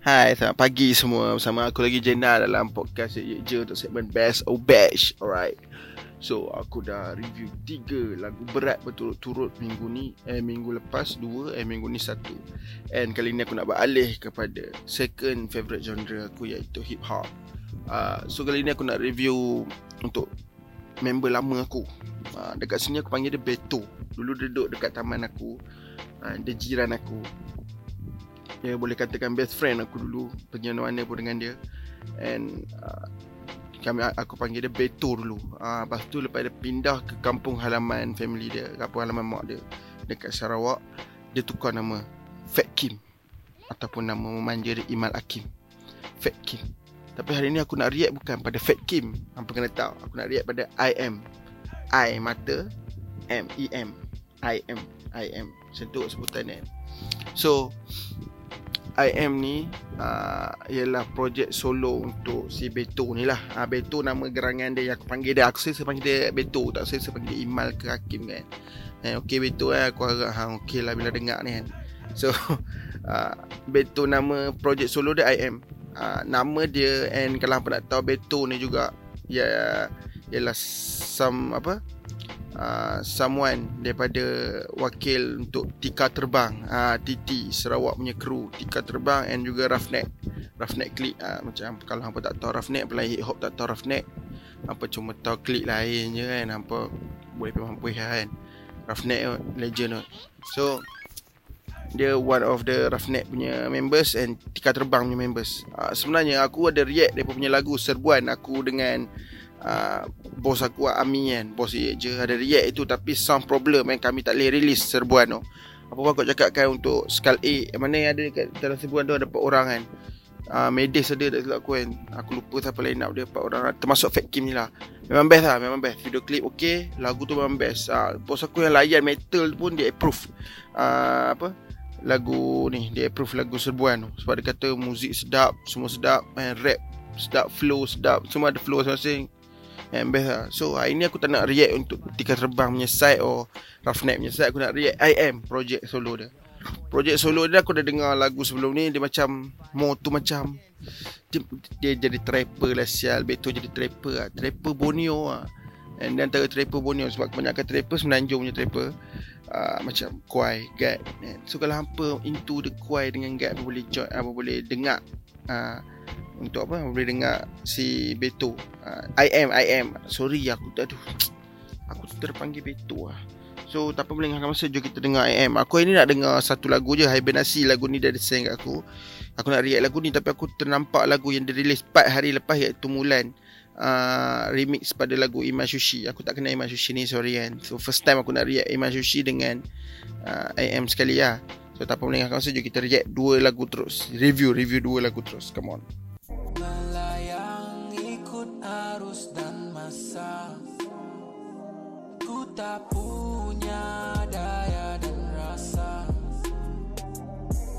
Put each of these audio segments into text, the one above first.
Hai, selamat pagi semua. Bersama aku lagi Jenna dalam podcast Ye Je untuk segmen Best or Bash. Alright. So, aku dah review tiga lagu berat berturut-turut minggu ni. Eh, minggu lepas dua, eh, minggu ni satu. And kali ni aku nak beralih kepada second favourite genre aku iaitu hip hop. Uh, so, kali ni aku nak review untuk member lama aku. Uh, dekat sini aku panggil dia Beto. Dulu duduk dekat taman aku. Uh, dia jiran aku dia boleh katakan best friend aku dulu pergi mana-mana pun dengan dia. And uh, kami aku panggil dia Beto dulu. Uh, lepas tu lepas dia pindah ke kampung halaman family dia kampung halaman mak dia dekat Sarawak dia tukar nama Fat Kim ataupun nama memanja dia Imal Hakim Fat Kim. Tapi hari ni aku nak react bukan pada Fat Kim. Apa kena tahu? Aku nak react pada I am I mata M E M. I am I am Sentuh sebutan ni So IM ni uh, ialah projek solo untuk si Beto ni lah. Uh, Beto nama gerangan dia yang aku panggil dia. Aku saya panggil dia Beto. Tak saya panggil Imal ke Hakim kan. Eh, okay Beto eh. Aku harap ha, okay lah bila dengar ni kan. So, uh, Beto nama projek solo dia IM. Uh, nama dia and kalau apa nak tahu Beto ni juga ya ialah some apa uh, someone daripada wakil untuk Tika Terbang uh, ah, TT Sarawak punya kru Tika Terbang and juga Roughneck Roughneck Click uh, macam kalau hampa tak tahu Roughneck pelai hip hop tak tahu Roughneck apa cuma tahu klik lain je kan hampa boleh pun hampa kan. Roughneck legend so dia one of the Roughneck punya members and Tika Terbang punya members. Uh, sebenarnya aku ada react dia punya lagu serbuan aku dengan uh, bos aku Ami kan? Bos dia je ada react itu tapi some problem kan? Kami tak boleh release serbuan tu. Apa pun aku cakap kan untuk Skull A? Mana yang ada dekat dalam serbuan tu ada 4 orang kan? Uh, Medis ada silap aku kan? Aku lupa siapa lain nak dia 4 orang. Termasuk Fat Kim ni lah. Memang best lah memang best. Video clip okay lagu tu memang best. Uh, bos aku yang layan metal pun dia approve. Uh, apa? Lagu ni dia approve lagu serbuan tu. Sebab dia kata muzik sedap semua sedap and rap sedap flow sedap. Semua ada flow masing-masing And best lah. So hari ni aku tak nak react Untuk Tika Terbang punya side Or Roughneck punya side Aku nak react I am Project solo dia. Project solo dia Aku dah dengar lagu sebelum ni. Dia macam More tu macam Dia, dia jadi trapper lah Sial. Beto jadi trapper lah. Trapper Borneo lah. And then antara trapper Borneo Sebab kebanyakan trapper Semenanjung punya trapper uh, Macam Kuai Gad. So kalau hampa Into the Kuai dengan Gad Apa boleh join Apa boleh dengar uh, untuk apa? Boleh dengar si Beto I am I am. Sorry aku aduh. Aku terpanggil Beto lah so tak apa boleh masa. Jom kita dengar I am. Aku ini nak dengar satu lagu je. Hibernasi lagu ni dah send kat aku. Aku nak react lagu ni tapi aku ternampak lagu yang dirilis 4 hari lepas iaitu Mulan. Uh, remix pada lagu Iman Sushi. Aku tak kenal Iman Sushi ni sorry kan. So first time aku nak react Iman Sushi dengan uh, am sekali lah So tak apa masa. Jom kita react dua lagu terus. Review, review dua lagu terus. Come on tak punya daya dan rasa.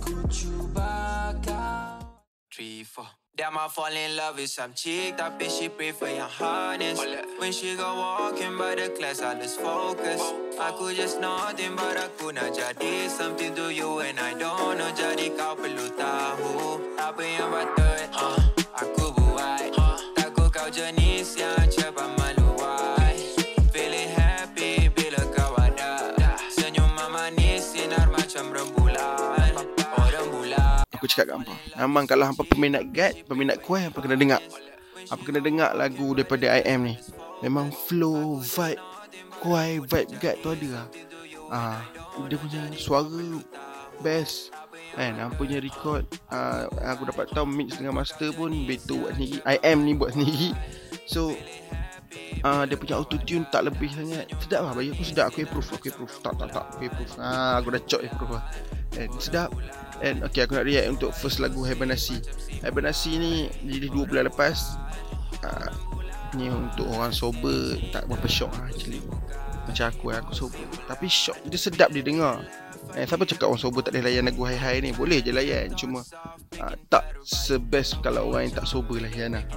Ku cuba kau. Three, four. Damn, I fall in love with some chick Tapi she prefer your harness When she go walking by the class I lose focus. Aku just nothing but aku nak jadi Something to you and I don't know Jadi kau perlu tahu. Apa yang patut aku cakap kat hampa. Memang kalau hampa peminat guide Peminat kuih Hampa kena dengar. Hampa kena dengar lagu daripada IM ni. Memang flow Vibe Kuih Vibe guide tu ada lah. Ah, Dia punya suara Best. Kan Hampa punya record ah, Aku dapat tahu Mix dengan master pun Betul buat sendiri. IM ni buat sendiri. So Uh, dia punya auto tune tak lebih sangat. Sedap lah bagi aku sedap. Aku approve aku approve. Tak tak tak. Aku approve. Ah aku dah cok approve lah. And sedap And okay aku nak react untuk first lagu Hibernasi Hibernasi ni jadi 2 bulan lepas uh, Ni untuk orang sober tak berapa shock lah actually. Macam aku aku sober. Tapi shock dia sedap dia dengar Eh, siapa cakap orang sober tak boleh layan lagu hai-hai ni? Boleh je layan. Cuma uh, tak sebest kalau orang yang tak sober lah.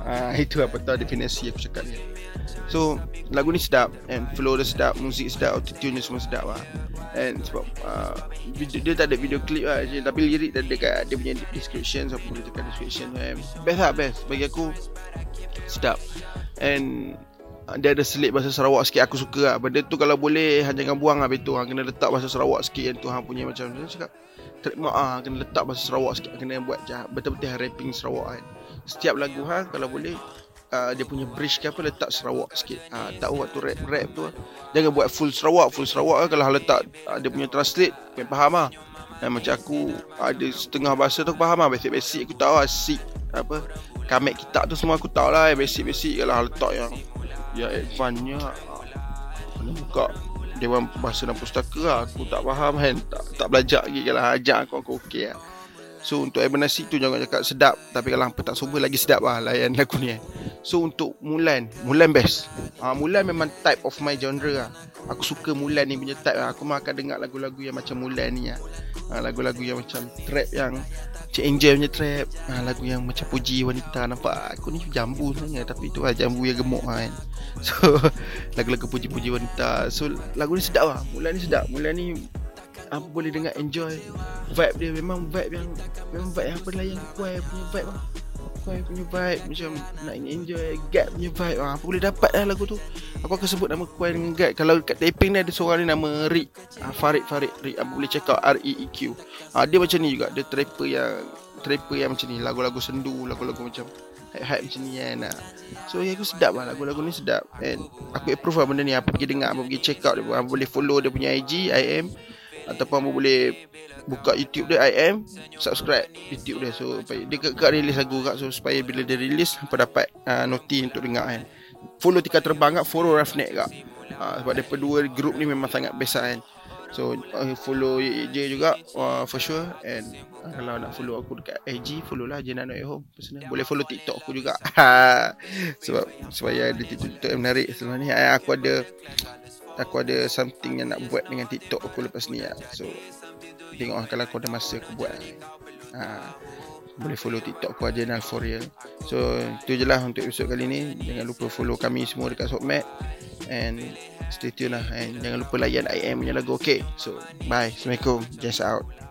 Uh, itu apa tahu definisi aku cakap ni. So, lagu ni sedap. And flow dia sedap. Muzik sedap. Autotune semua sedap lah. And sebab uh, video, dia tak ada video klip lah. Je. Tapi lirik dia ada kat dia punya description. So, aku boleh tekan description. And best lah, best. Bagi aku, sedap. And Ah, dia ada selit bahasa Sarawak sikit aku suka lah. Benda tu kalau boleh hang jangan buang lah betul kena letak bahasa Sarawak sikit yang tu hang punya macam dia cakap terima ah kena letak bahasa Sarawak sikit kena buat betul-betul rapping Sarawak kan. Setiap lagu hang kalau boleh uh, dia punya bridge ke apa letak Sarawak sikit. Uh, tak waktu rap rap tu jangan buat full Sarawak full Sarawak lah. kalau letak uh, dia punya translate kau faham ah. Dan macam aku ada setengah bahasa tu aku faham lah basic-basic aku tahu lah sik apa kamek kita tu semua aku tahu lah basic-basic kalau letak yang yang advance-nya Kena buka Dewan Bahasa dan Pustaka lah. Aku tak faham kan Tak, tak belajar lagi. Kalau ajak aku Aku okey lah. So untuk Ibn Nasi tu Jangan cakap sedap. Tapi kalau hampa tak sober Lagi sedap lah Layan lagu ni So untuk Mulan Mulan best. Ha, Mulan memang type of my genre lah Aku suka Mulan ni punya type lah Aku mahu akan dengar lagu-lagu yang macam Mulan ni lah ha, Lagu-lagu yang macam Trap yang Cik Angel punya trap ha, Lagu yang macam puji wanita Nampak? Aku ni jambu sebenarnya Tapi tu lah jambu yang gemuk lah, kan. So Lagu-lagu puji-puji wanita. So lagu ni sedap lah Mulan ni sedap. Mulan ni apa boleh dengar enjoy vibe dia. Memang vibe yang memang vibe yang apa yang kuai punya vibe lah kuai punya vibe macam nak enjoy gap punya vibe. Lah. apa boleh dapat lah lagu tu. Aku akan sebut nama kuai dengan gap kalau kat taping ni ada seorang ni nama Rick. Ah, Farid Farid Rick. Apa boleh check out R-E-E-Q ah, dia macam ni juga. Dia trapper yang trapper yang macam ni. Lagu-lagu sendu lagu-lagu macam hype macam ni kan So ya aku sedap lah. Lagu-lagu ni sedap. And aku approve lah benda ni. Apa pergi dengar Apa pergi check out. Dia Apa boleh follow dia punya IG IM ataupun kamu boleh buka YouTube dia IM subscribe YouTube dia. So dia kekak release lagu kak so supaya bila dia release apa dapat uh, noti untuk dengar kan. Follow tika terbang kak follow Roughneck kak uh, sebab dia dua group ni memang sangat best kan. So uh, follow je juga uh, for sure. And uh, kalau nak follow aku dekat IG follow lah Jenna Not Home personal. boleh follow TikTok aku juga. Sebab supaya ada TikTok yang menarik selama ni aku ada aku ada something yang nak buat dengan TikTok aku lepas ni lah. So tengok lah kalau aku ada masa aku buat. Ha, boleh follow TikTok aku aja for real. So itu je lah untuk episode kali ni. Jangan lupa follow kami semua dekat Sokmat and stay tune lah and jangan lupa layan IM punya lagu okay. So bye. Assalamualaikum. Just out.